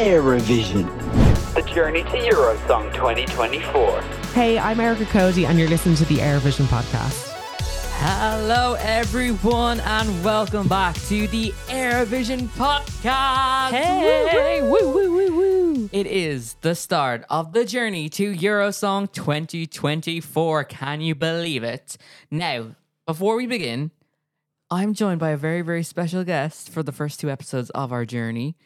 Eurovision. The journey to Eurosong 2024. Hey, I'm Erica Cody, and you're listening to the Airvision podcast. Hello, everyone, and welcome back to the Airvision podcast. Hey, woo, woo, woo, woo. It is the start of the journey to Eurosong 2024. Can you believe it? Now, before we begin, I'm joined by a very, very special guest for the first two episodes of our journey.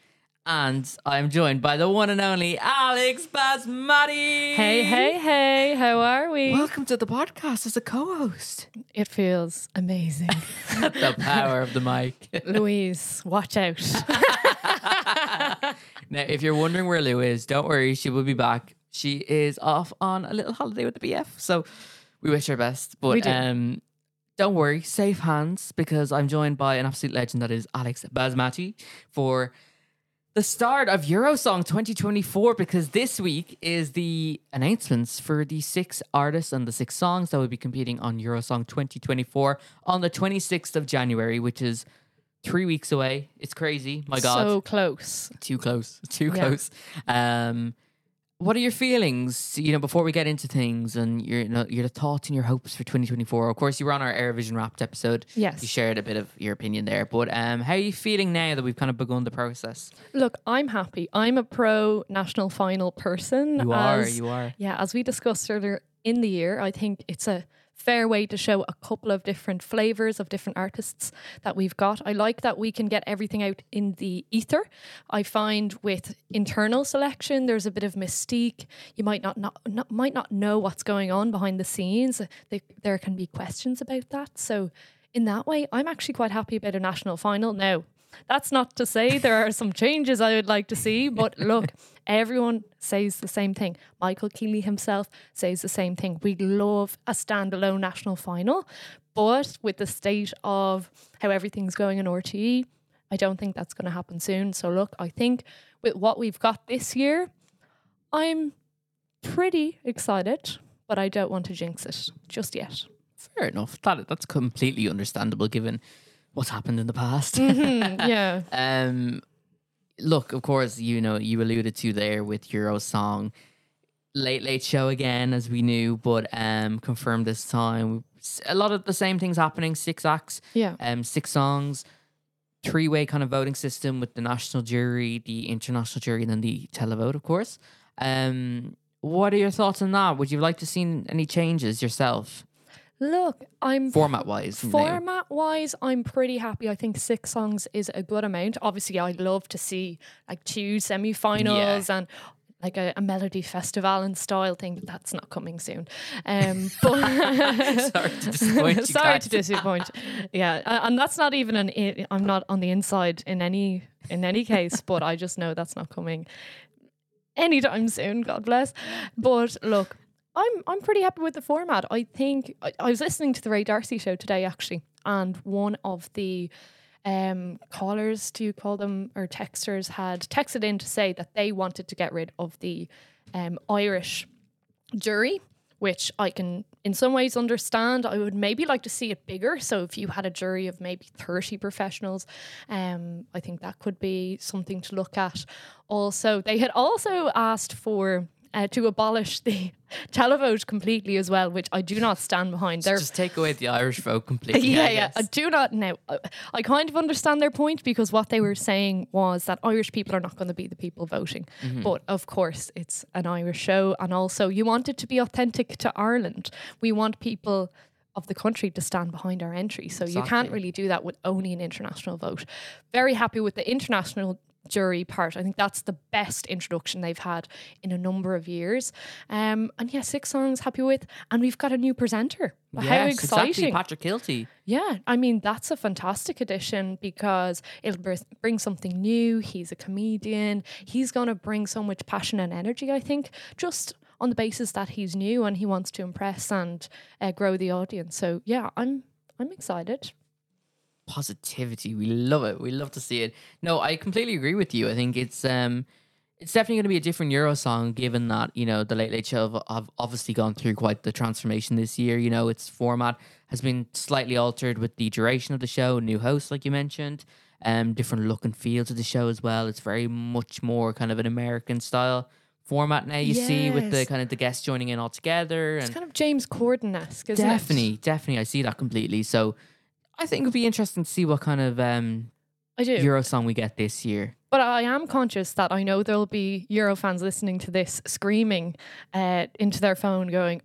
And I'm joined by the one and only Alex Basmati. Hey, hey, hey, how are we? Welcome to the podcast as a co host. It feels amazing. the power of the mic. Louise, watch out. Now, if you're wondering where Lou is, don't worry, she will be back. She is off on a little holiday with the BF, so we wish her best. But We do. um, don't worry, safe hands because I'm joined by an absolute legend that is Alex Basmati for the start of Eurosong 2024 because this week is the announcements for the six artists and the six songs that will be competing on Eurosong 2024 on the 26th of January, which is three weeks away. It's crazy. My God So close. too close too Yeah. close um what are your feelings you know before we get into things and your you know, your thoughts and your hopes for 2024 of course you were on our Airvision wrapped episode Yes. you shared a bit of your opinion there but um how are you feeling now that we've kind of begun the process Look, I'm happy. I'm a pro national final person. you are as- you are Yeah, as we discussed earlier in the year, I think it's a fair way to show a couple of different flavors of different artists that we've got. I like that we can get everything out in the ether. I find with internal selection, there's a bit of mystique. You might not, not, not might not know what's going on behind the scenes. They, there can be questions about that. So in that way, I'm actually quite happy about a national final now. That's not to say there are some changes I would like to see, but look, everyone says the same thing. Michael Kealy himself says the same thing. We love a standalone national final, but with the state of how everything's going in RTE, I don't think that's going to happen soon. So look, I think with what we've got this year, I'm pretty excited, but I don't want to jinx it just yet. fair enough that that's completely understandable given what's happened in the past Mm, yeah. Um, look, of course, you know you alluded to there with Euro song, late late show again as we knew, but um, confirmed this time. A lot of the same things happening. Six acts, Yeah. um, six songs, three way kind of voting system with the national jury, the international jury, and then the televote, of course. Um, what are your thoughts on that? Would you like to see any changes yourself, Look, I'm format wise? Format wise, I'm pretty happy. I think six songs is a good amount. Obviously, I'd love to see like two semi finals and like a, a Melodifestivalen style thing, but that's not coming soon. Um, but Sorry to disappoint you Sorry guys. to disappoint. Yeah, and that's not even an. i- I'm not on the inside in any in any case, but I just know that's not coming anytime soon. God bless. But look, I'm I'm pretty happy with the format. I think I, I was listening to the Ray D'Arcy show today actually, and one of the um, callers, do you call them, or texters, had texted in to say that they wanted to get rid of the um, Irish jury, which I can in some ways understand. I would maybe like to see it bigger. So if you had a jury of maybe 30 professionals, um, I think that could be something to look at. Also, they had also asked for uh, to abolish the televote completely as well, which I do not stand behind. They're Just take away the Irish vote completely. yeah, I yeah. I do not now. I- kind of understand their point because what they were saying was that Irish people are not going to be the people voting. Mm-hmm. But of course, it's an Irish show, and also you want it to be authentic to Ireland. We want people of the country to stand behind our entry, so you can't really do that with only an international vote. Very happy with the international jury part. I think that's the best introduction they've had in a number of years. Um, and yeah, six songs happy with, and we've got a new presenter. How exciting! Exactly. Patrick Kielty. Yeah, I mean that's a fantastic addition because it'll br- bring something new. He's a comedian. He's going to bring so much passion and energy. I think just on the basis that he's new and he wants to impress and uh, grow the audience. So yeah, I'm I'm excited. Positivity. We love it. We love to see it. No, I completely agree with you. I think it's um it's definitely going to be a different Euro song, given that you know the Late Late Show have, have obviously gone through quite the transformation this year. You know, its format has been slightly altered with the duration of the show, new host, like you mentioned. um, different look and feel to the show as well. It's very much more kind of an American style format now. You see with the kind of the guests joining in all together It's kind of James Corden esque, definitely, it? definitely, I see that completely. So I think it'd be interesting to see what kind of um, I do. Euro song we get this year. But I am conscious that I know there'll be Euro fans listening to this screaming uh, into their phone, going,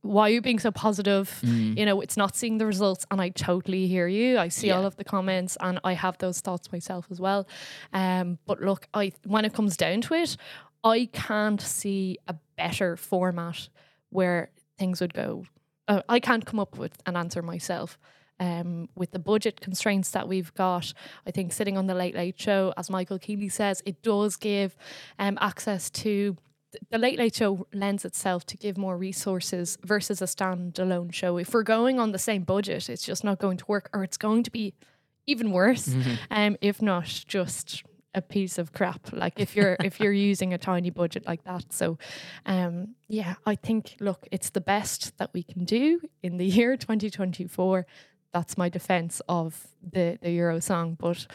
Why are you being so positive? Mm. You know, it's not seeing the results. And I totally hear you. I see all of the comments and I have those thoughts myself as well. Um, but look, I when it comes down to it, I can't see a better format where things would go. Uh, I can't come up with an answer myself. Um, with the budget constraints that we've got, I think sitting on the Late Late Show, as Michael Kealy says, it does give um, access to the Late Late Show lends itself to give more resources versus a standalone show. If we're going on the same budget, it's just not going to work, or it's going to be even worse. Um, if not just a piece of crap. Like if you're if you're using a tiny budget like that. So, um, yeah, I think look, it's the best that we can do in the year 2024. That's my defense of the the Euro song. But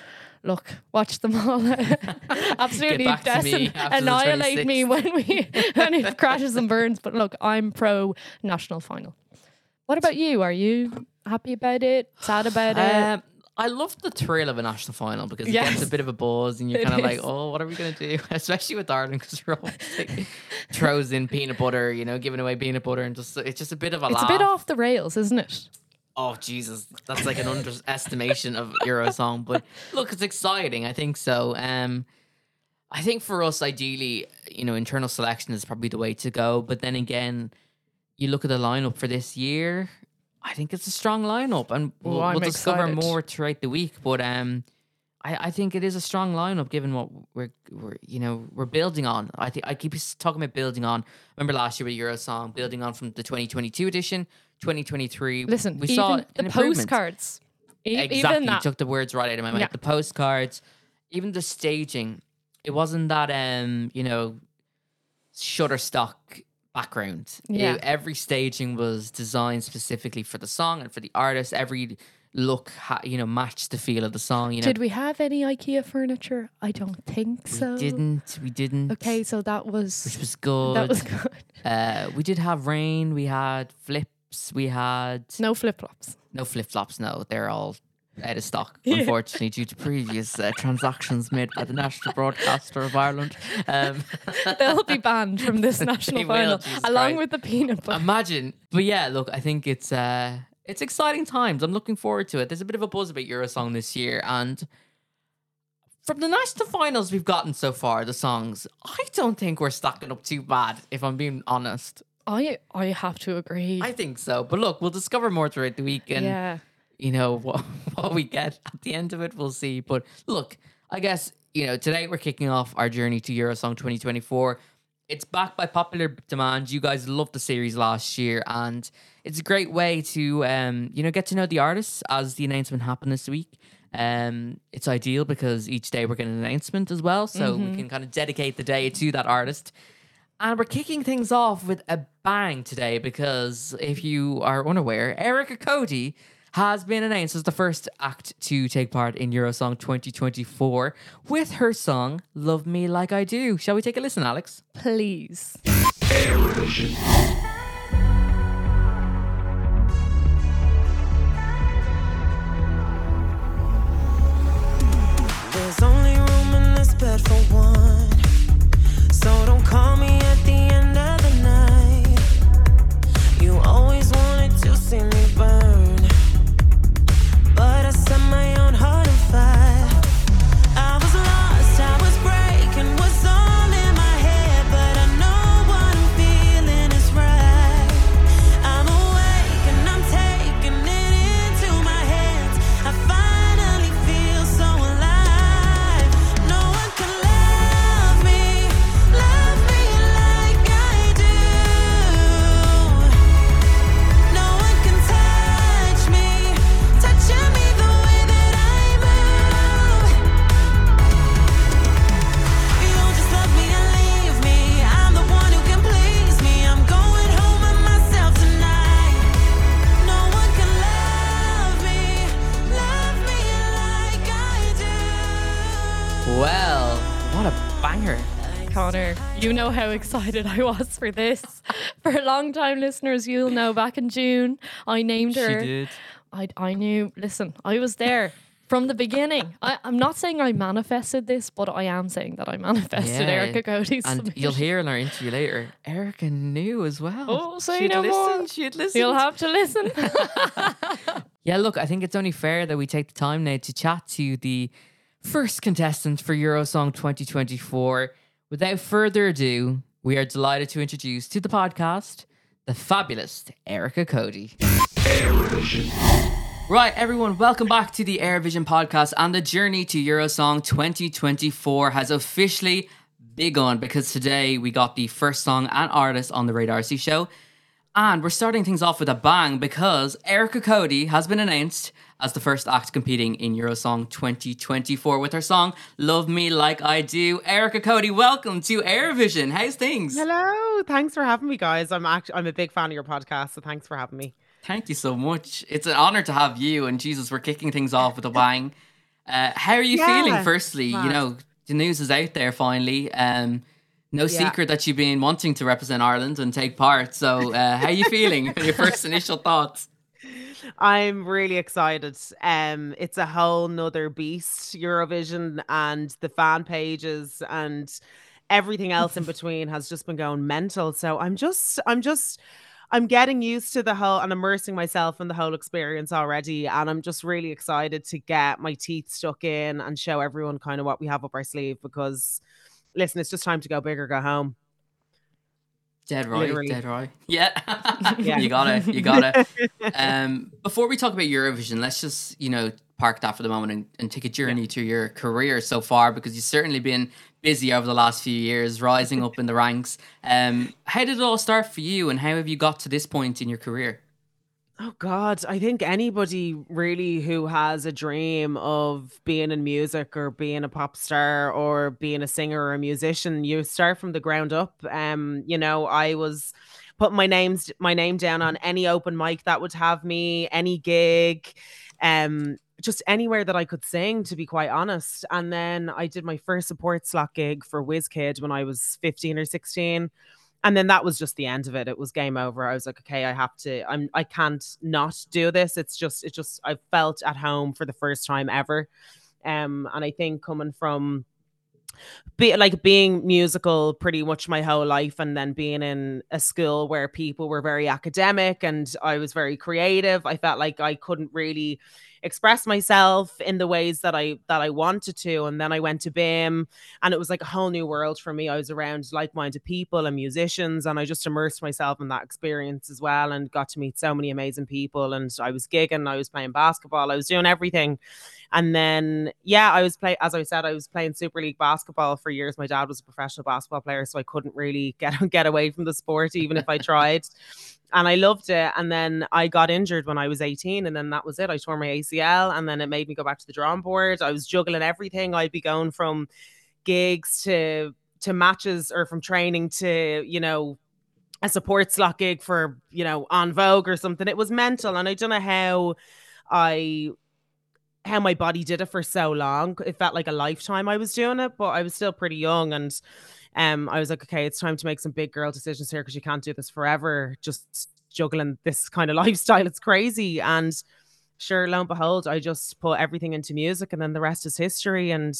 look, watch them all absolutely decim- annihilate me when we when it crashes and burns. But look, I'm pro national final. What about you? Are you happy about it? Sad about it? Um, I love the thrill of a national final because it Yes. gets a bit of a buzz, and you're kind of like, "Oh, what are we gonna do?" Especially with Ireland because we're always like, throws in peanut butter, you know, giving away peanut butter, and just it's just a bit of a It's a bit off the rails, isn't it? Oh Jesus, that's like an underestimation of Euro song. But look, it's exciting. I think so. Um, I think for us, ideally, you know, internal selection is probably the way to go. But then again, you look at the lineup for this year. I think it's a strong lineup, and we'll, Oh, we'll discover more throughout the week. But um, I, I think it is a strong lineup given what we're we're you know we're building on. I think I keep talking about building on. Remember last year with Euro song, building on from the 2022 edition, 2023. Listen, we saw the postcards. E- Exactly, Even you took the words right out of my mouth. Yeah. The postcards, even the staging, it wasn't that um, you know, Shutterstock background. Yeah. It- every staging was designed specifically for the song and for the artist. Every look, ha- you know, match the feel of the song. You know, Did we have any IKEA furniture? I don't think so. we didn't. We didn't. Okay, so that Which was was good. that was good. uh, we did have rain. We had flips. We had No flip flops. No flip flops, no. They're all out of stock, unfortunately, due to previous uh, transactions made by the National Broadcaster of Ireland. Um, They'll be banned from this national will, final, Jesus along Christ. with the peanut butter. imagine. But yeah, look, I think it's uh, it's exciting times. I'm looking forward to it. There's a bit of a buzz about Eurosong this year, and from the national finals we've gotten so far, the songs, I don't think we're stacking up too bad. If I'm being honest, I I have to agree. I think so. But look, we'll discover more throughout the week, and yeah. you know what what we get at the end of it we'll see but look i guess you know today we're kicking off our journey to eurosong 2024 it's backed by popular demand. You guys loved the series last year and it's a great way to um you know get to know the artists as the announcement happened this week. Um it's ideal because each day we're getting an announcement as well so we can kind of dedicate the day to that artist. And we're kicking things off with a bang today because if you are unaware, Erica Cody has been announced as the first act to take part in Eurosong 2024 with her song Love Me Like I Do. Shall we take a listen, Alex? Please. There's only room in this bed for one. So don't call me at the end of the night. You always excited I was for this. For a long time listeners, you'll know back in June, I named her. She did. I, I knew, listen, I was there from the beginning. I, I'm not saying I manifested this, but I am saying that I manifested Yeah. Erica Cody's. And submission. you'll hear in our interview later, Erica knew as well. Oh, say she'd no listened, more. She'd listened. You'll have to listen. Yeah, look, I think it's only fair that we take the time now to chat to the first contestant for Eurosong 2024. Without further ado, we are delighted to introduce to the podcast the fabulous Erica Cody. Right, everyone, welcome back to the Airvision podcast. And the journey to Eurosong 2024 has officially begun because today we got the first song and artist on the Ray D'Arcy show. And we're starting things off with a bang because Erica Cody has been announced as the first act competing in Eurosong 2024 with her song Love Me Like I Do. Erica Cody, welcome to Airvision. How's things? Hello, thanks for having me, guys. I'm actually I'm a big fan of your podcast, so thanks for having me. Thank you so much. It's an honor to have you. And Jesus, we're kicking things off with a bang. Uh, how are you Yeah, feeling? Firstly, you know the news is out there finally. Um, no Yeah. secret that you've been wanting to represent Ireland and take part. So, uh, how are you feeling? Your first initial thoughts? I'm really excited. Um, it's a whole nother beast, Eurovision, and the fan pages and everything else in between has just been going mental. So I'm just, I'm just, I'm getting used to the whole and immersing myself in the whole experience already. And I'm just really excited to get my teeth stuck in and show everyone kind of what we have up our sleeve because listen, it's just time to go big or go home. Dead right, Literally. dead right. Yeah, Yeah. you got it, you got it. Um, before we talk about Eurovision, let's just you know park that for the moment and, and take a journey through your career so far because you've certainly been busy over the last few years, rising up in the ranks. Um, how did it all start for you, and how have you got to this point in your career? Oh God, I think anybody really who has a dream of being in music or being a pop star or being a singer or a musician, you start from the ground up. Um, you know, I was putting my names my name down on any open mic that would have me, any gig, um, just anywhere that I could sing, to be quite honest. And then I did my first support slot gig for WizKid when I was 15 or 16 and then that was just the end of it it was game over. I was like okay i have to i'm i can't not do this. It's just it just i felt at home for the first time ever. Um and i think coming from be like being musical pretty much my whole life and then being in a school where people were very academic and I was very creative I felt like I couldn't really express myself in the ways that I that I wanted to and then I went to BIMM and it was like a whole new world for me I was around like-minded people and musicians and I just immersed myself in that experience as well and got to meet so many amazing people and I was gigging I was playing basketball I was doing everything and then, yeah, I was playing, as I said, I was playing Super League basketball for years. My dad was a professional basketball player, so I couldn't really get get away from the sport, even if I tried. And I loved it. And then I got injured when I was 18, and then that was it. I tore my ACL, and then it made me go back to the drawing board. I was juggling everything. I'd be going from gigs to to matches or from training to, you know, a support slot gig for, you know, En Vogue or something. It was mental. And I don't know how I how my body did it for so long. It felt like a lifetime I was doing it, but I was still pretty young and um I was like, okay, it's time to make some big girl decisions here because you can't do this forever, just juggling this kind of lifestyle. It's crazy. And sure, lo and behold, I just put everything into music and then the rest is history. And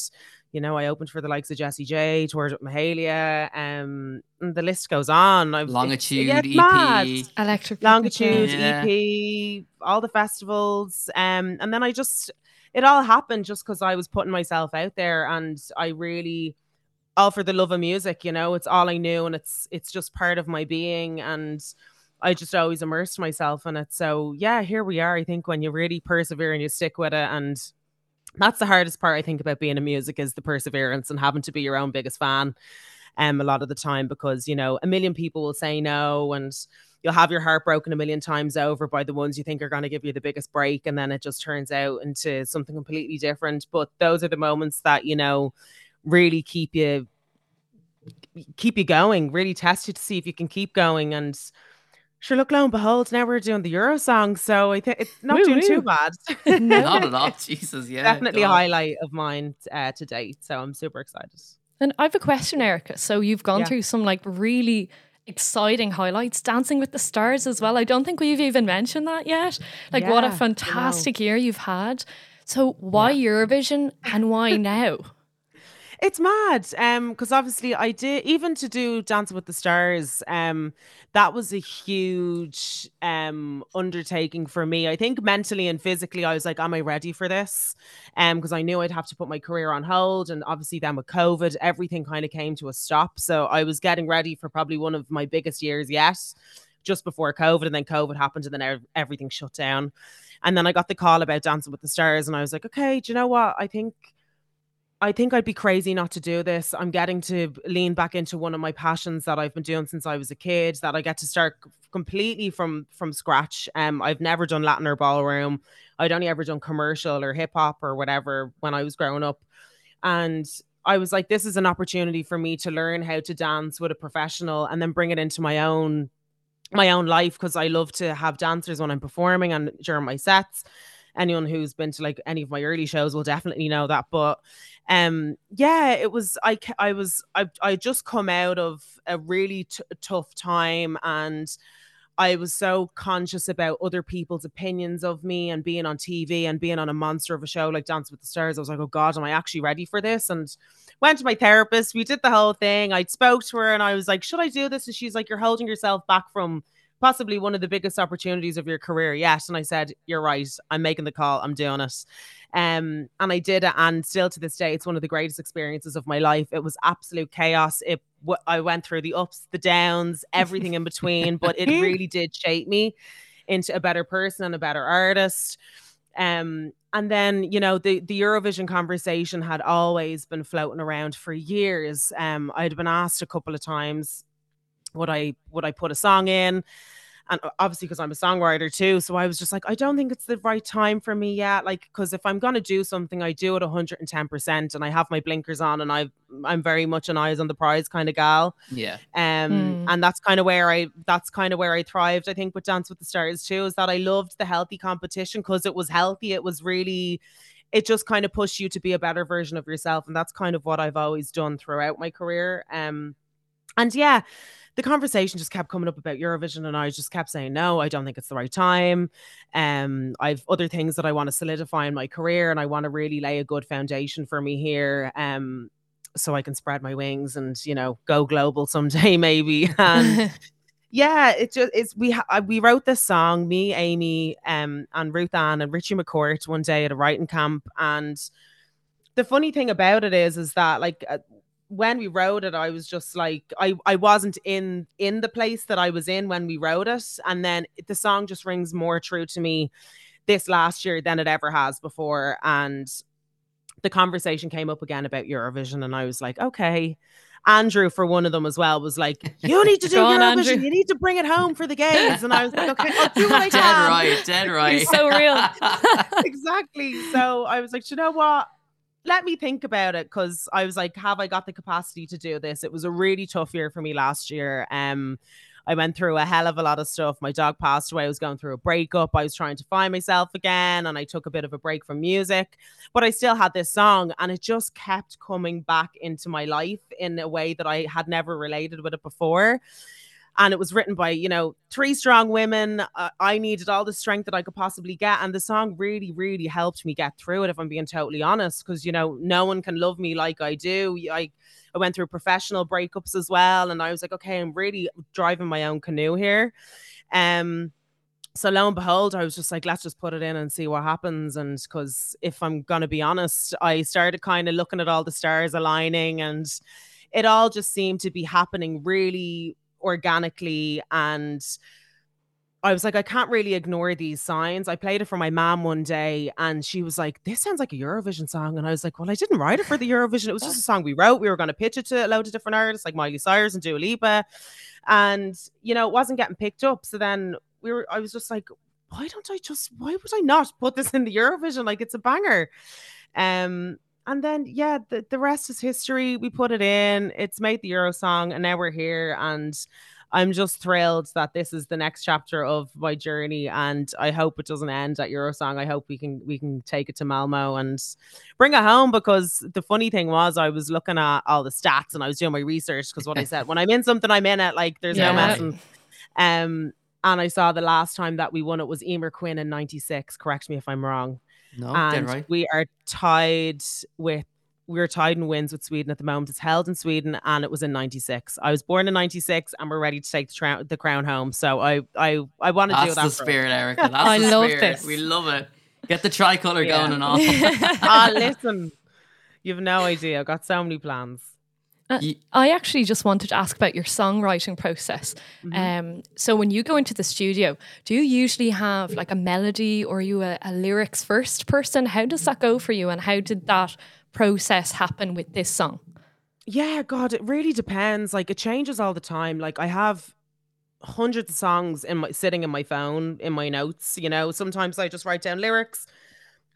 you know, I opened for the likes of Jessie J, toured with Mahalia, um, and the list goes on. I've Longitude, yeah, EP. mad Electric longitude Yeah. ep all the festivals um and then i just it all happened just because i was putting myself out there and i really all for the love of music you know? It's all i knew and it's it's just part of my being and i just always immersed myself in it. So yeah here we are i think when you really persevere and you stick with it and that's the hardest part i think about being in music is the perseverance and having to be your own biggest fan um a lot of the time because you know a million people will say no and you'll have your heart broken a million times over by the ones you think are going to give you the biggest break and then it just turns out into something completely different. But those are the moments that you know really keep you keep you going really test you to see if you can keep going and sure look lo and behold now we're doing the euro song so i think it's not Woo, doing woo. too bad Not at all. Jesus, yeah. definitely a highlight of mine uh, to date so i'm super excited And I have a question, Erica. So you've gone Yeah. through some like really exciting highlights, Dancing with the Stars as well. I don't think we've even mentioned that yet. Like what Yeah, I a know. fantastic year you've had. So why Eurovision and why now? It's mad. Um, because obviously I did even to do Dancing with the Stars, um, that was a huge um undertaking for me. I think mentally and physically, I was like, Am I ready for this? Um, because I knew I'd have to put my career on hold. And obviously then with COVID, everything kind of came to a stop. So I was getting ready for probably one of my biggest years yet, just before COVID, and then COVID happened, and then everything shut down. And then I got the call about Dancing with the Stars, and I was like, okay, do you know what? I think I think I'd be crazy not to do this. I'm getting to lean back into one of my passions that I've been doing since I was a kid. That I get to start completely from from scratch. Um, I've never done Latin or ballroom. I'd only ever done commercial or hip hop or whatever when I was growing up, and I was like, this is an opportunity for me to learn how to dance with a professional and then bring it into my own my own life because I love to have dancers when I'm performing and during my sets. Anyone who's been to like any of my early shows will definitely know that. But um, yeah, it was I I was I I just come out of a really t- tough time and. I was so conscious about other people's opinions of me and being on TV and being on a monster of a show like Dance with the Stars. I was like, oh God, am I actually ready for this? And went to my therapist. We did the whole thing. I spoke to her and I was like, should I do this? And she's like, you're holding yourself back from possibly one of the biggest opportunities of your career yet. And I said, you're right. I'm making the call. I'm doing it. Um, and I did it. And still to this day, it's one of the greatest experiences of my life. It was absolute chaos. It I went through the ups, the downs, everything in between, but it really did shape me into a better person and a better artist. Um, and then you know the the Eurovision conversation had always been floating around for years. Um, I'd been asked a couple of times, would I would I put a song in? And obviously, because I'm a songwriter too, so I was just like, I don't think it's the right time for me yet. Like, because if I'm gonna do something, I do it 110 percent, and I have my blinkers on, and I I'm very much an eyes on the prize kind of gal Yeah. um Mm. and that's kind of where i that's kind of where i thrived i think with dance with the stars too is that i loved the healthy competition because it was healthy it was really it just kind of pushed you to be a better version of yourself and that's kind of what i've always done throughout my career um and yeah the conversation just kept coming up about Eurovision, and I just kept saying, No, I don't think it's the right time. Um, I've other things that I want to solidify in my career, and I want to really lay a good foundation for me here. Um, so I can spread my wings and you know go global someday maybe and yeah it just it's we ha- we wrote this song me amy um and ruth ann and richie mccourt one day at a writing camp and the funny thing about it is is that like uh, when we wrote it i was just like i i wasn't in in the place that i was in when we wrote it and then the song just rings more true to me this last year than it ever has before and the conversation came up again about Eurovision, and I was like, okay. Andrew, for one of them as well, was like, "You need to do on, Eurovision. Andrew. You need to bring it home for the gays." And I was like, "Okay, I'll do what I dead can." right, dead right. so real. exactly. So I was like, "You know what? Let me think about it." Because I was like, "Have I got the capacity to do this?" It was a really tough year for me last year. Um, I went through a hell of a lot of stuff. My dog passed away. I was going through a breakup. I was trying to find myself again, and I took a bit of a break from music. But I still had this song, and it just kept coming back into my life in a way that I had never related with it before. And it was written by, you know, three strong women. Uh, I needed all the strength that I could possibly get. And the song really, really helped me get through it, if I'm being totally honest. Because, you know, no one can love me like I do. I, I went through professional breakups as well. And I was like, okay, I'm really driving my own canoe here. Um, so lo and behold, I was just like, let's just put it in and see what happens. And because if I'm gonna be honest, I started kind of looking at all the stars aligning, and it all just seemed to be happening really organically. And I was like, I can't really ignore these signs. I played it for my mom one day, and she was like, "This sounds like a Eurovision song." And I was like, "Well, I didn't write it for the Eurovision. It was just a song we wrote. We were going to pitch it to a load of different artists like Miley Cyrus and Dua Lipa, and you know, it wasn't getting picked up. So then we were. I was just like, why don't I just? Why would I not put this in the Eurovision? Like it's a banger. Um, and then yeah, the, the rest is history. We put it in. It's made the Euro song, and now we're here. And I'm just thrilled that this is the next chapter of my journey, and I hope it doesn't end at Eurosong. I hope we can we can take it to Malmo and bring it home. Because the funny thing was, I was looking at all the stats and I was doing my research. Because what I said, when I'm in something, I'm in it. Like there's Yeah. no messing. Um, and I saw the last time that we won it was Eimear Quinn in '96. Correct me if I'm wrong No, and right. we are tied with we're tied in wins with Sweden at the moment. It's held in Sweden and it was in 96. I was born in 96 and we're ready to take the, crown the crown home. So I I I want to do that. That's the spirit, Erica. That's I the love spirit. this. We love it. Get the tricolor Yeah. going and all. Ah, listen. You've no idea. I've got so many plans. Ye- I actually just wanted to ask about your songwriting process. Mm-hmm. Um, so when you go into the studio, do you usually have like a melody or are you a, a lyrics first person? How does that go for you and how did that process happen with this song? Yeah, God, it really depends. Like it changes all the time. Like I have hundreds of songs in my sitting in my phone in my notes. You know, sometimes I just write down lyrics.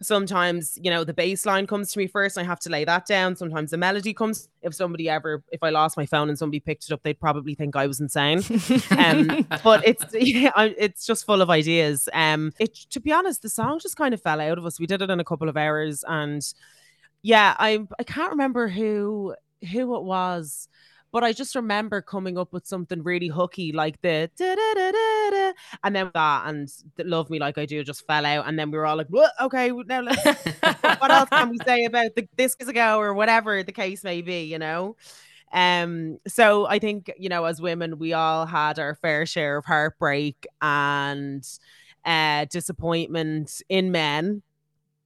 Sometimes, you know, the bass line comes to me first. And I have to lay that down. Sometimes the melody comes. If somebody ever, if I lost my phone and somebody picked it up, they'd probably think I was insane. um, but it's yeah, it's just full of ideas. Um, it to be honest, the song just kind of fell out of us. We did it in a couple of hours, and yeah, I I can't remember who who it was, but I just remember coming up with something really hooky like the da da da da da, and then that and the love me like I do just fell out, and then we were all like, "What? okay, now let's what else can we say about the this is ago or whatever the case may be, you know? Um, so I think, you know, as women, we all had our fair share of heartbreak and uh disappointment in men.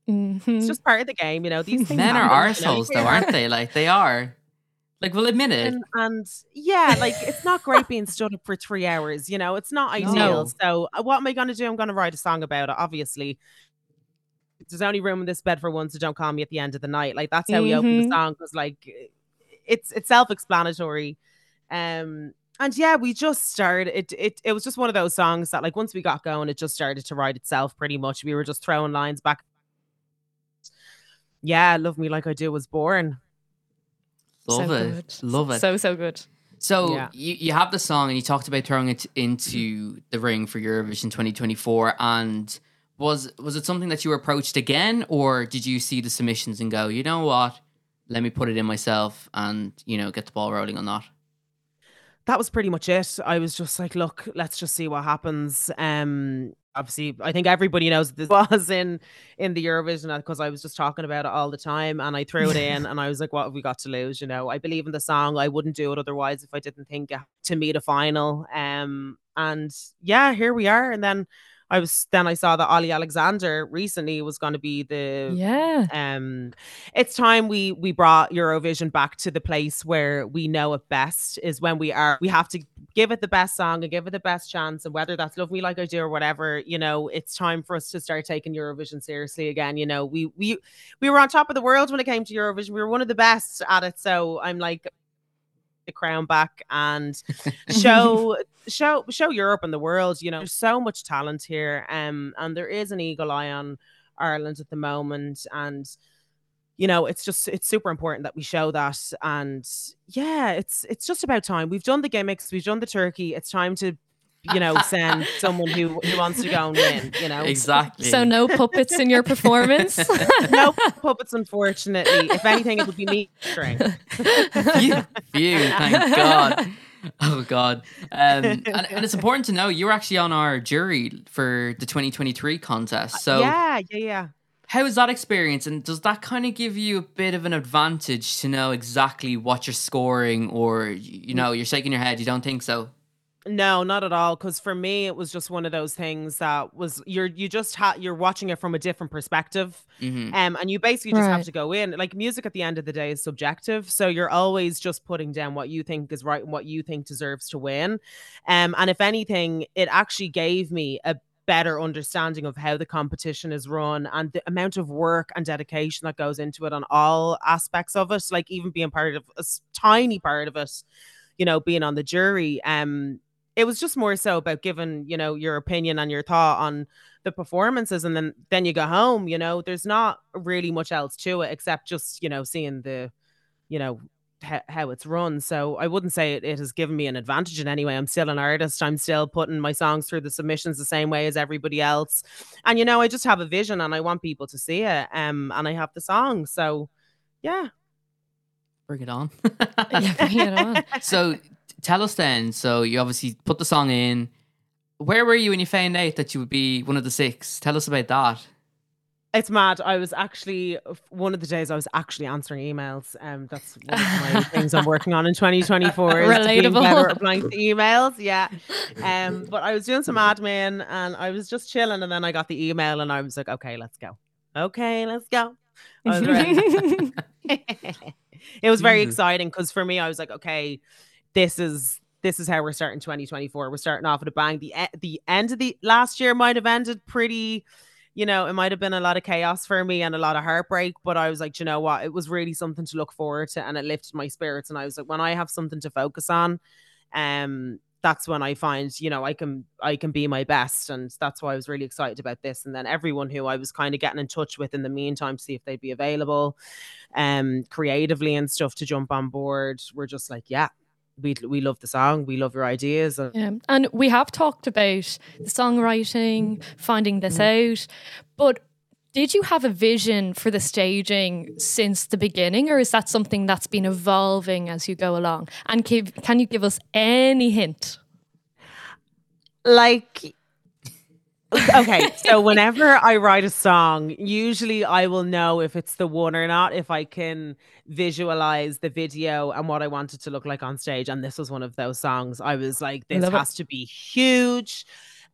Mhm. It's just part of the game, you know. These things Men are happen, you know, though, aren't they? Like, they are. Like, we'll admit it. and, and yeah, like it's not great being stood up for three hours, you know, it's not ideal. No. So, uh, what am I going to do? I'm going to write a song about it, obviously. There's only room in this bed for one, so don't call me at the end of the night. Like, that's how we open the song because, like, it's it's self explanatory. Um, and yeah, we just started it, it. It was just one of those songs that, like, once we got going, it just started to write itself pretty much. We were just throwing lines back. Yeah, Love Me Like I Do was born. Love So it. good. Love it. So, so good. So Yeah. you, you have the song and you talked about throwing it into the ring for Eurovision 2024 and was was it something that you were approached again or did you see the submissions and go, you know what? Let me put it in myself and, you know, get the ball rolling on that. That was pretty much it. I was just like, look, let's just see what happens. Um, obviously, I think everybody knows this was in in the Eurovision because I was just talking about it all the time, and I threw it in, and I was like, what have we got to lose? You know, I believe in the song. I wouldn't do it otherwise if I didn't think to meet a final. Um, and yeah, here we are. And then I was then I saw that Olly Alexander recently was going to be the Yeah. um it's time we we brought eurovision back to the place where we know it best is when we are we have to give it the best song and give it the best chance and whether that's love me like i do or whatever you know it's time for us to start taking eurovision seriously again you know we we we were on top of the world when it came to eurovision we were one of the best at it so i'm like the crown back and show show show Europe and the world. You know, there's so much talent here, um, and there is an eagle eye on Ireland at the moment, and you know, it's just it's super important that we show that. And yeah, it's it's just about time. We've done the gimmicks, we've done the turkey. It's time to you know send someone who who wants to go and win. You know, Exactly. So, no puppets in your performance? no puppets, unfortunately. If anything, it would be me. string. phew, phew, thank God. Oh God. Um, and, and it's important to know you're actually on our jury for the 2023 contest. So yeah, yeah, yeah. how is that experience? And does that kind of give you a bit of an advantage to know exactly what you're scoring or, you know, you're shaking your head, you don't think so? No, not at all. Because for me, it was just one of those things that was you're you just ha- you're watching it from a different perspective, hmm um, and you basically just have to go in. Like music, at the end of the day, is subjective, so you're always just putting down what you think is right and what you think deserves to win. Um, and if anything, it actually gave me a better understanding of how the competition is run and the amount of work and dedication that goes into it on all aspects of it. Like even being part of a tiny part of it, you know, being on the jury. Um, it was just more so about giving you know your opinion and your thought on the performances and then then you go home you know there's not really much else to it except just you know seeing the you know h- how it's run. So I wouldn't say it, it has given me an advantage in any way. I'm still an artist. I'm still putting my songs through the submissions the same way as everybody else. And you know, I just have a vision and I want people to see it. Um, and I have the song. So yeah. Bring it on. yeah, bring it on. so tell us then. So you obviously put the song in. Where were you when you found out that you would be one of the six? Tell us about that. It's mad. I was actually one of the days I was actually answering emails. Um, that's one of my things I'm working on in 2024. Is being Relatable. better at replying to emails. Yeah. Um, but I was doing some admin and I was just chilling, and then I got the email, and I was like, okay, let's go. Okay, let's go. Was it was very exciting because for me, I was like, okay, this is this is how we're starting 2024. We're starting off with a bang. The the end of the last year might have ended pretty, you know, it might have been a lot of chaos for me and a lot of heartbreak, but I was like, you know what? It was really something to look forward to, and it lifted my spirits. And I was like, when I have something to focus on, um, that's when I find, you know, I can I can be my best, and that's why I was really excited about this. And then everyone who I was kind of getting in touch with in the meantime to see if they'd be available, um, creatively and stuff to jump on board, we're just like, yeah, we we love the song, we love your ideas, and Yeah. And we have talked about the songwriting, finding this mm-hmm. out, but did you have a vision for the staging since the beginning, or is that something that's been evolving as you go along? And give, can you give us any hint? like okay so whenever i write a song usually i will know if it's the one or not if i can visualize the video and what i want it to look like on stage. And this was one of those songs. I was like this Love it. has to be huge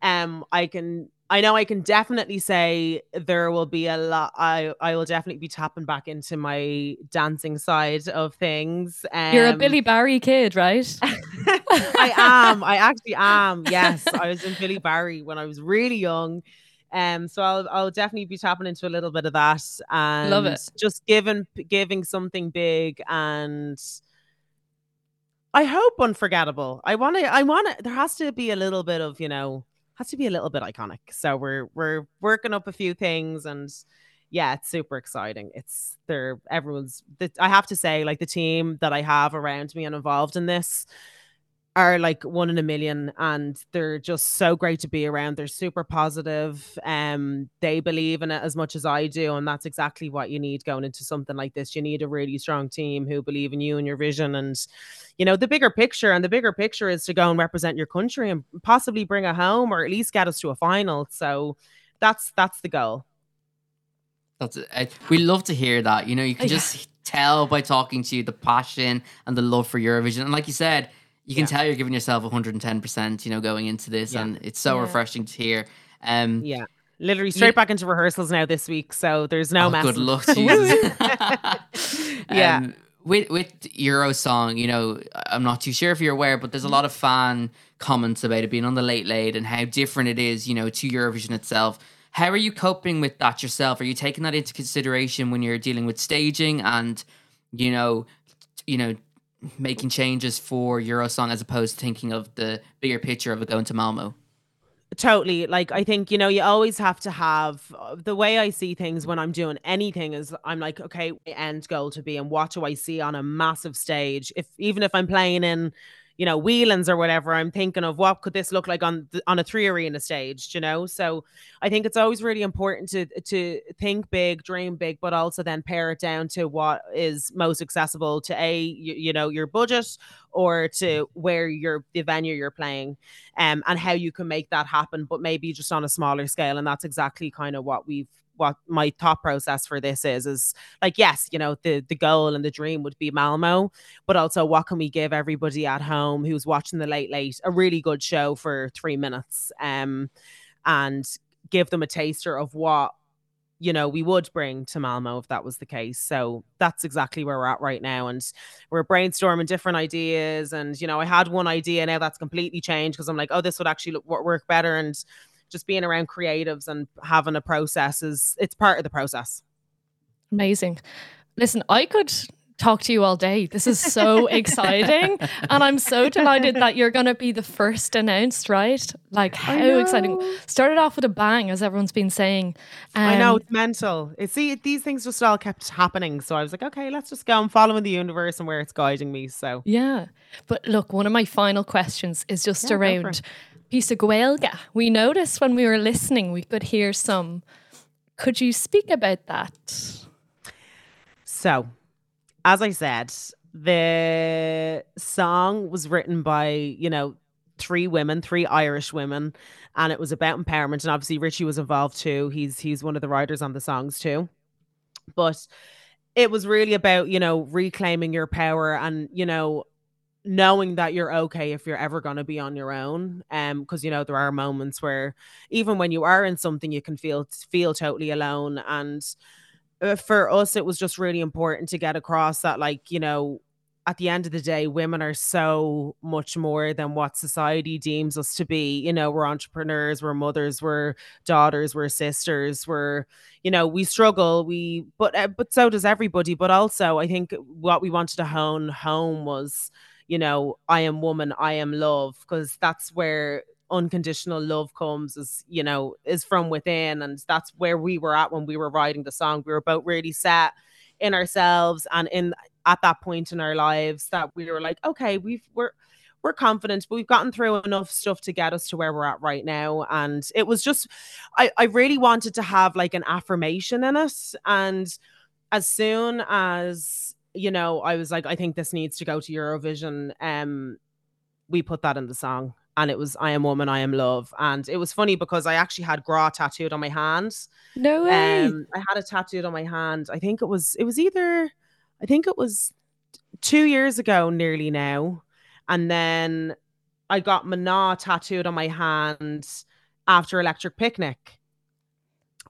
um i can i know i can definitely say there will be a lot i i will definitely be tapping back into my dancing side of things um, You're a Billy Barry kid, right? I am. I actually am. Yes, I was in Billy Barry when I was really young. Um, so I'll I'll definitely be tapping into a little bit of that and Love it. just giving giving something big and I hope unforgettable. I want to I want to there has to be a little bit of, you know, has to be a little bit iconic. So we're we're working up a few things and yeah, it's super exciting. It's there everyone's the, I have to say like the team that I have around me and involved in this are like one in a million and they're just so great to be around they're super positive um they believe in it as much as i do and that's exactly what you need going into something like this you need a really strong team who believe in you and your vision and you know the bigger picture and the bigger picture is to go and represent your country and possibly bring it home or at least get us to a final so that's that's the goal That's it. I, we love to hear that. You know, you can Yeah. just tell by talking to you the passion and the love for Eurovision. And like you said, you can Yeah. tell you're giving yourself 110%, you know, going into this. Yeah. And it's so Yeah. refreshing to hear. Um, yeah literally straight back into rehearsals now this week so there's no oh, mess good luck. Yeah. Um, with with Euro song, you know, I'm not too sure if you're aware, but there's a lot of fan comments about it being on the late late and how different it is, you know, to Eurovision itself. How are you coping with that yourself? Are you taking that into consideration when you're dealing with staging and, you know, you know, making changes for Eurosong as opposed to thinking of the bigger picture of it going to Malmo? totally. Like i think you know you always have to have uh, the way i see things when i'm doing anything is i'm like okay end goal to be and what do i see on a massive stage? If even if i'm playing in you know whelan's or whatever i'm thinking of what could this look like on the, on a three arena stage you know so i think it's always really important to to think big dream big but also then pare it down to what is most accessible to a you, you know your budget or to where you're the venue you're playing um, and how you can make that happen, but maybe just on a smaller scale. And that's exactly kind of what we've what my thought process for this is is like yes you know the the goal and the dream would be malmo but also what can we give everybody at home who's watching the late late a really good show for three minutes um and give them a taster of what you know we would bring to malmo if that was the case. So that's exactly where we're at right now and we're brainstorming different ideas and you know i had one idea now that's completely changed because i'm like oh this would actually look, work better and just being around creatives and having a process is it's part of the process Amazing. Listen, I could talk to you all day. This is so exciting. And I'm so delighted that you're going to be the first announced, right? Like, how exciting. Started off with a bang, as everyone's been saying. I know Um, it's mental. It, see, these things just all kept happening. So I was like, okay, let's just go. I'm following the universe and where it's guiding me. So Yeah. But look, one of my final questions is just Yeah, around it. piece of Gaeilge. We noticed when we were listening, we could hear some. Could you speak about that? So, as I said, the song was written by, you know, three women, three Irish women, and it was about empowerment. And obviously Richie was involved too. He's he's one of the writers on the songs too. But it was really about, you know, reclaiming your power and, you know, knowing that you're okay if you're ever going to be on your own um because you know there are moments where even when you are in something you can feel feel totally alone and uh, for us it was just really important to get across that like you know at the end of the day women are so much more than what society deems us to be you know we're entrepreneurs we're mothers we're daughters we're sisters we're you know we struggle we but uh, but so does everybody but also i think what we wanted to hone home was you know i am woman i am love because that's where unconditional love comes is you know is from within and that's where we were at when we were writing the song. We were about really set in ourselves and in at that point in our lives that we were like okay we've we're we're confident. But we've gotten through enough stuff to get us to where we're at right now. And it was just i i really wanted to have like an affirmation in it. And as soon as you know i was like i think this needs to go to eurovision um we put that in the song and it was I am woman, I am love. And it was funny because I actually had Gra tattooed on my hand. No way. Um, I had it tattooed on my hand. I think it was it was either I think it was two years ago nearly now. And then I got Mana tattooed on my hand after Electric Picnic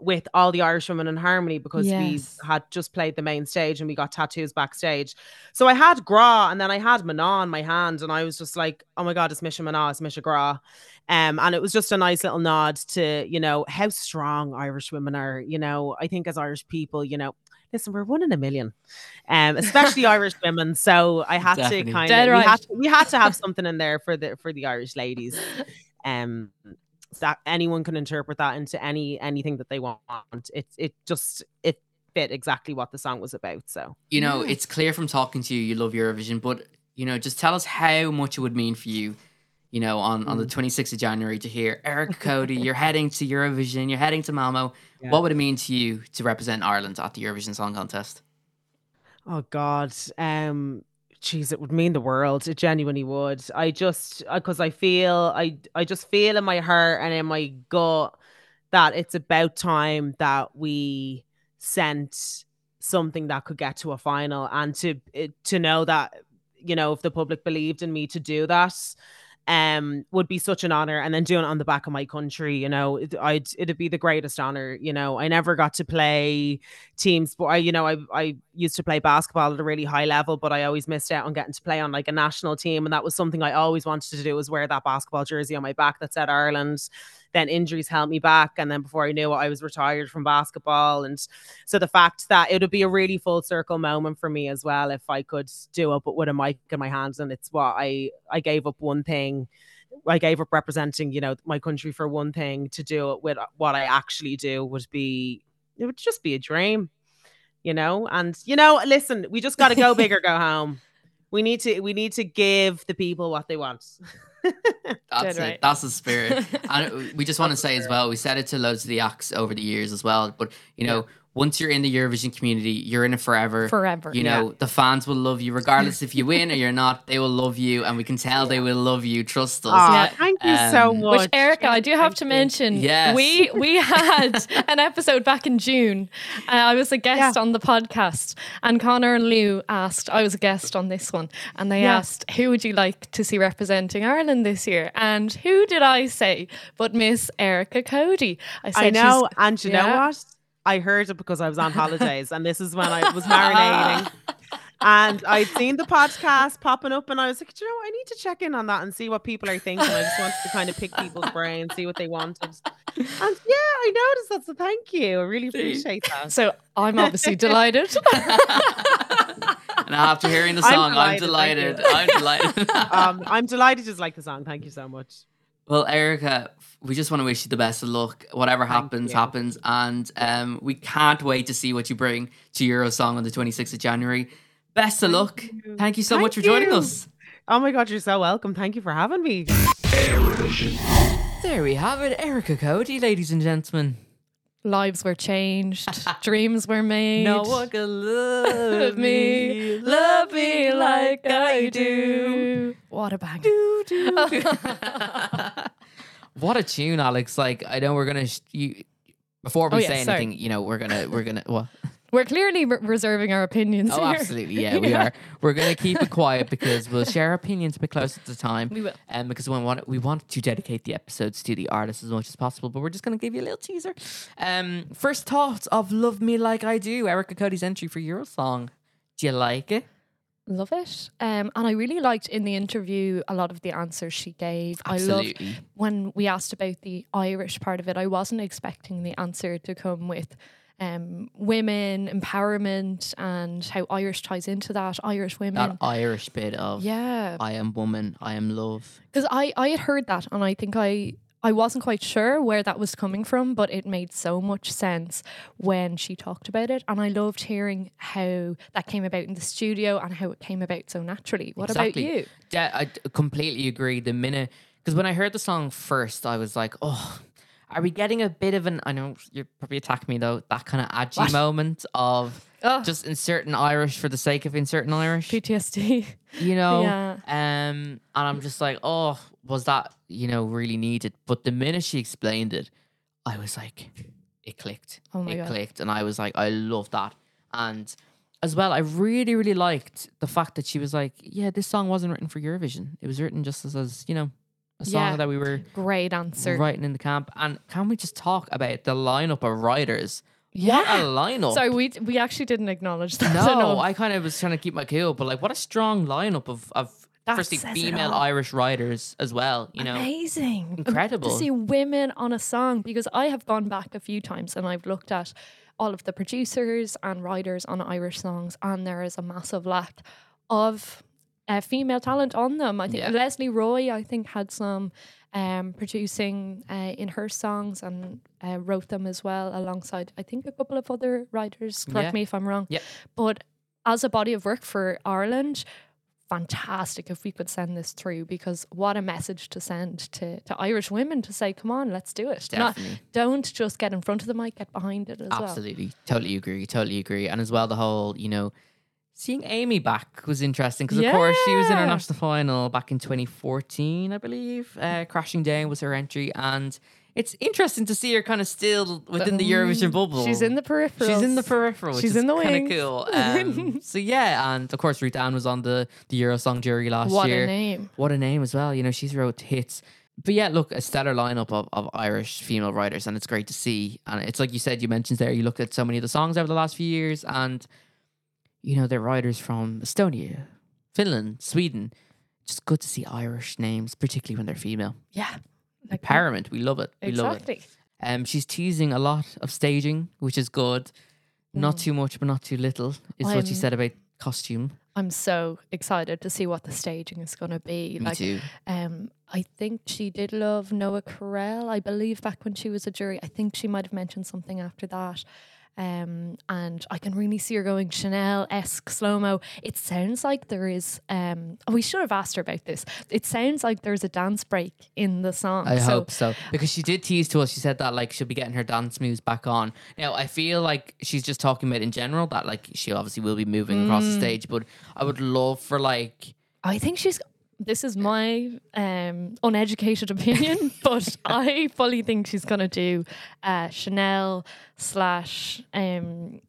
with all the Irish women in harmony because Yes. we had just played the main stage and we got tattoos backstage. So I had Gra and then I had Mana on my hand and I was just like, oh my God, it's Misha Mana, it's Misha Gra. Um, and it was just a nice little nod to, you know, how strong Irish women are. You know, I think as Irish people, you know, listen, we're one in a million, um, especially Irish women. So I had Definitely. to kind Dead of, we, had to, we had to have something in there for the for the Irish ladies. Um, that anyone can interpret that into any anything that they want. It it just it fit exactly what the song was about. So You know, it's clear from talking to you, you love Eurovision, but you know, just tell us how much it would mean for you. You know, on, on the 26th of January to hear Eric Cody, you're heading to Eurovision, you're heading to Malmo. Yeah. What would it mean to you to represent Ireland at the Eurovision Song Contest? Oh God, um, jeez, it would mean the world. It genuinely would. I just because I feel I I just feel in my heart and in my gut that it's about time that we sent something that could get to a final and to eh, to know that you know if the public believed in me to do that um would be such an honor and then doing it on the back of my country you know it, i'd it'd be the greatest honor you know. I never got to play team sport I, you know I, I used to play basketball at a really high level but i always missed out on getting to play on like a national team and that was something i always wanted to do was wear that basketball jersey on my back that said ireland then injuries held me back and then before i knew it i was retired from basketball and so the fact that it would be a really full circle moment for me as well if i could do it but with a mic in my hands and it's what i i gave up one thing I gave up representing, you know, my country for one thing to do it with what I actually do would be it would just be a dream, you know. And you know, listen, we just got to go big or go home. We need to we need to give the people what they want. That's Dead it. right. That's the spirit. and we just want to say as well, we said it to loads of the acts over the years as well. But you know, once you're in the Eurovision community, you're in it forever. Forever. You know, the fans will love you regardless if you win or you're not. They will love you, and we can tell they will love you. Trust us. Aw, Yeah. thank you so Um, much. Which Erica, I do have Thank to you. mention, Yes. we we had an episode back in June. Uh, I was a guest Yeah. on the podcast, and Conor and Lou asked. I was a guest on this one, and they Yeah. asked, "Who would you like to see representing Ireland this year?" And who did I say? But Miss Erica Cody. I said, I know, and you know what? I heard it because I was on holidays, and this is when I was marinating. And I'd seen the podcast popping up, and I was like, "Do you know, what? I need to check in on that and see what people are thinking. I just wanted to kind of pick people's brains, see what they wanted. And yeah, I noticed that. So thank you. I really appreciate that. So I'm obviously delighted. And after hearing the I'm song, I'm delighted, delighted. I'm delighted. um, I'm delighted to like the song. Thank you so much. Well, Erica, we just want to wish you the best of luck. Whatever happens, you. happens. And um, we can't wait to see what you bring to Eurosong on the 26th of January. Best of luck. Thank you so much for Thank joining us. Oh my god, you're so welcome. Thank you for having me. There we have it. Erica Cody, ladies and gentlemen. Lives were changed, dreams were made. No one can love me, love me like I do. What a bang. what a tune, Alex! Like I know we're gonna sh- you before we Oh, yeah, say sorry. anything. You know we're gonna we're gonna well. We're clearly re- reserving our opinions Oh, here. absolutely. Yeah, we are. We're going to keep it quiet because we'll share our opinions a bit closer to the time. We will. And because we want, we want to dedicate the episodes to the artist as much as possible, but we're just going to give you a little teaser. Um, First thoughts of Love Me Like I Do, Erica Cody's entry for Eurosong. Do you like it? Love it. Um, and I really liked in the interview a lot of the answers she gave. I loved Absolutely. when we asked about the Irish part of it, I wasn't expecting the answer to come with um, women empowerment and how Irish ties into that. Irish women. That Irish bit of yeah, I am woman, I am love. because I I had heard that and I think I. I wasn't quite sure where that was coming from, but it made so much sense when she talked about it. And I loved hearing how that came about in the studio and how it came about so naturally. What Exactly. about you? Yeah, I completely agree. The minute because when I heard the song first, I was like, "Oh, are we getting a bit of an?" I know you're probably attacking me though. That kind of edgy What? moment of Oh. just inserting Irish for the sake of inserting Irish. PTSD. You know, Yeah. um, and I'm just like, "Oh, was that you know really needed?" But the minute she explained it, I was like, it clicked. Oh my it God. clicked, and I was like, I love that, and. As well, I really, really liked the fact that she was like, "Yeah, this song wasn't written for Eurovision. It was written just as, as you know, a song Yeah. that we were Great answer. writing in the camp." And can we just talk about the lineup of writers? What Yeah. a lineup! Sorry, we we actually didn't acknowledge that. no. I kind of was trying to keep my cool, but like, what a strong lineup of of That firstly female. Irish writers as well. You know, amazing, Incredible. to see women on a song because I have gone back a few times and I've looked at all of the producers and writers on Irish songs, and there is a massive lack of uh, female talent on them. I think Yeah. Lesley Roy, I think, had some um, producing uh, in her songs and uh, wrote them as well alongside, I think, a couple of other writers. Correct Yeah. me if I'm wrong. Yep. But as a body of work for Ireland, fantastic if we could send this through because what a message to send to, to Irish women to say, come on, let's do it. Not, Definitely. don't just get in front of the mic, get behind it as well. Absolutely. Totally agree. Totally agree. And as well, the whole, you know, seeing Amy back was interesting because, of course, she was in Yeah. national final back in 2014, I believe. Uh, Crashing Down was her entry. And it's interesting to see her kind of still within the Eurovision bubble. She's in the peripheral. She's in the peripheral. Which She's is in the kind wings. of cool. Um, so yeah, and of course Ruth-Anne was on the the Eurosong jury last year. What year. a name. What a name as well. You know, she's wrote hits. But yeah, look, a stellar lineup of, of Irish female writers, and it's great to see. And it's like you said, you mentioned there, you looked at so many of the songs over the last few years, and you know, they're writers from Estonia, Finland, Sweden. Just good to see Irish names, particularly when they're female. Yeah. Like, Empowerment, we love it. We love it. exactly. Um, she's teasing a lot of staging, which is good. Not too much, but not too little, is what she said about costume. I'm so excited to see what the staging is going to be. Me like, too. Um, I think she did love Noa Kirel. I believe back when she was a jury. I think she might have mentioned something after that. Um, and I can really see her going Chanel esque slow mo. It sounds like there is. Um, we should have asked her about this. It sounds like there's a dance break in the song. I so hope so because she did tease to us. She said that like she'll be getting her dance moves back on. Now I feel like she's just talking about in general that like she obviously will be moving across Mm. the stage, but I would love for like I think she's. This is my um, uneducated opinion, but I fully think she's going to do uh, Chanel slash um,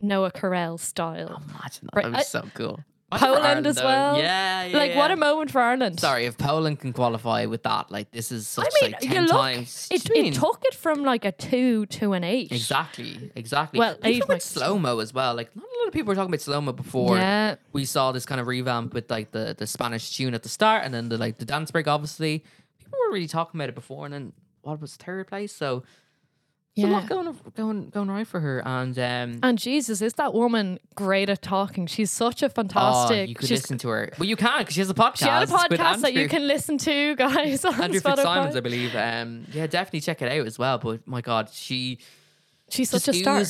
Noa Kirel style. imagine that Right, would be I- so cool. Poland as well. Yeah, yeah. like what a moment for Ireland. Sorry, if Poland can qualify with that, like this is such I mean, like you ten look, times. it, it took it from like a two to an eight. Exactly, exactly. Well, Even eight with slow mo as well. Like not a lot of people were talking about slow mo before. Yeah. We saw this kind of revamp with like the the Spanish tune at the start, and then the like the dance break. Obviously, people were really talking about it before, and then what was third place? So There's a Yeah. lot going going going right for her, and um, And Jesus, is that woman great at talking? She's such a oh, fantastic. you could listen to her. Well, you can't because she has a podcast. she had a podcast that you can listen to, guys. On Andrew Spotify. Fitzsimons, I believe. Um, yeah, definitely check it out as well. But my God, she She's such a star. Yeah.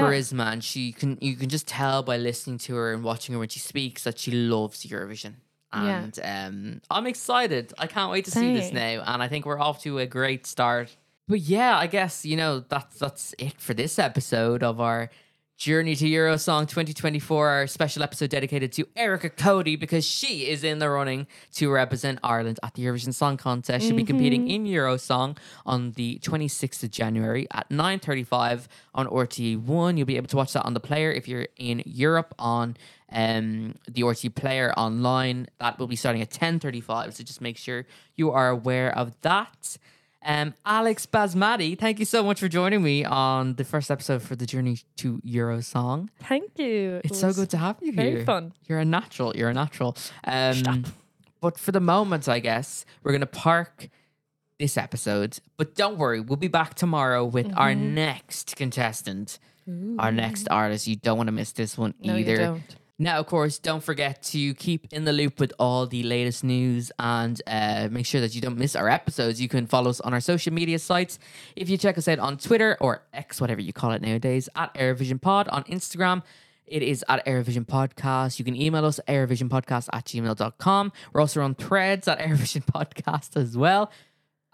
charisma, and she can you can just tell by listening to her and watching her when she speaks that she loves Eurovision. Yeah. And um, I'm excited. I can't wait to see this now, and I think we're off to a great start. But yeah, I guess you know that's that's it for this episode of our Journey to Eurosong 2024, our special episode dedicated to Erica Cody because she is in the running to represent Ireland at the Eurovision Song Contest. She'll be competing in Eurosong on the 26th of January at 9:35 on RTE1. You'll be able to watch that on the player if you're in Europe on um, the RTE player online. That will be starting at 10:35. So just make sure you are aware of that. Um, Alex Basmati, thank you so much for joining me on the first episode for the Journey to Eurosong. Thank you. It It's so good to have you very here. fun. You're a natural. You're a natural. Um, But for the moment, I guess we're gonna park this episode. But don't worry, we'll be back tomorrow with our Mm-hmm. next contestant, our next artist. You don't want to miss this one No, either. Now, of course, don't forget to keep in the loop with all the latest news and uh, make sure that you don't miss our episodes. You can follow us on our social media sites. If you check us out on Twitter or X, whatever you call it nowadays, at Airvision Pod on Instagram. It is at Airvision Podcast. You can email us airvisionpodcast at gmail.com. We're also on threads at Airvision Podcast as well.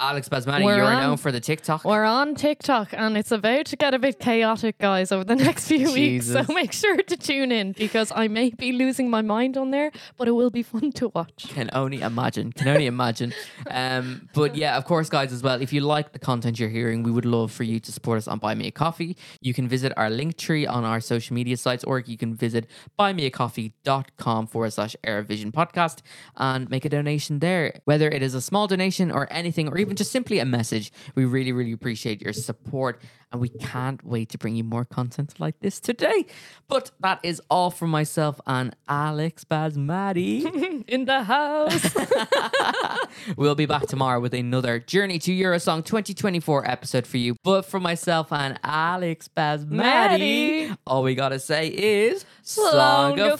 Alex Basmani, We're you're on- known for the TikTok. We're on TikTok and it's about to get a bit chaotic, guys, over the next few weeks. So make sure to tune in because I may be losing my mind on there, but it will be fun to watch. can only imagine. Can only imagine. Um, but yeah, of course, guys, as well. If you like the content you're hearing, we would love for you to support us on Buy Me a Coffee. You can visit our link tree on our social media sites, or you can visit buymeacoffee.com forward slash Airvision podcast and make a donation there. Whether it is a small donation or anything, or even just simply a message, we really, really appreciate your support. And we can't wait to bring you more content like this today. But that is all from myself and Alex Basmati. In the house. We'll be back tomorrow with another Journey to Eurosong 2024 episode for you. But for myself and Alex Basmati, all we gotta say is Slán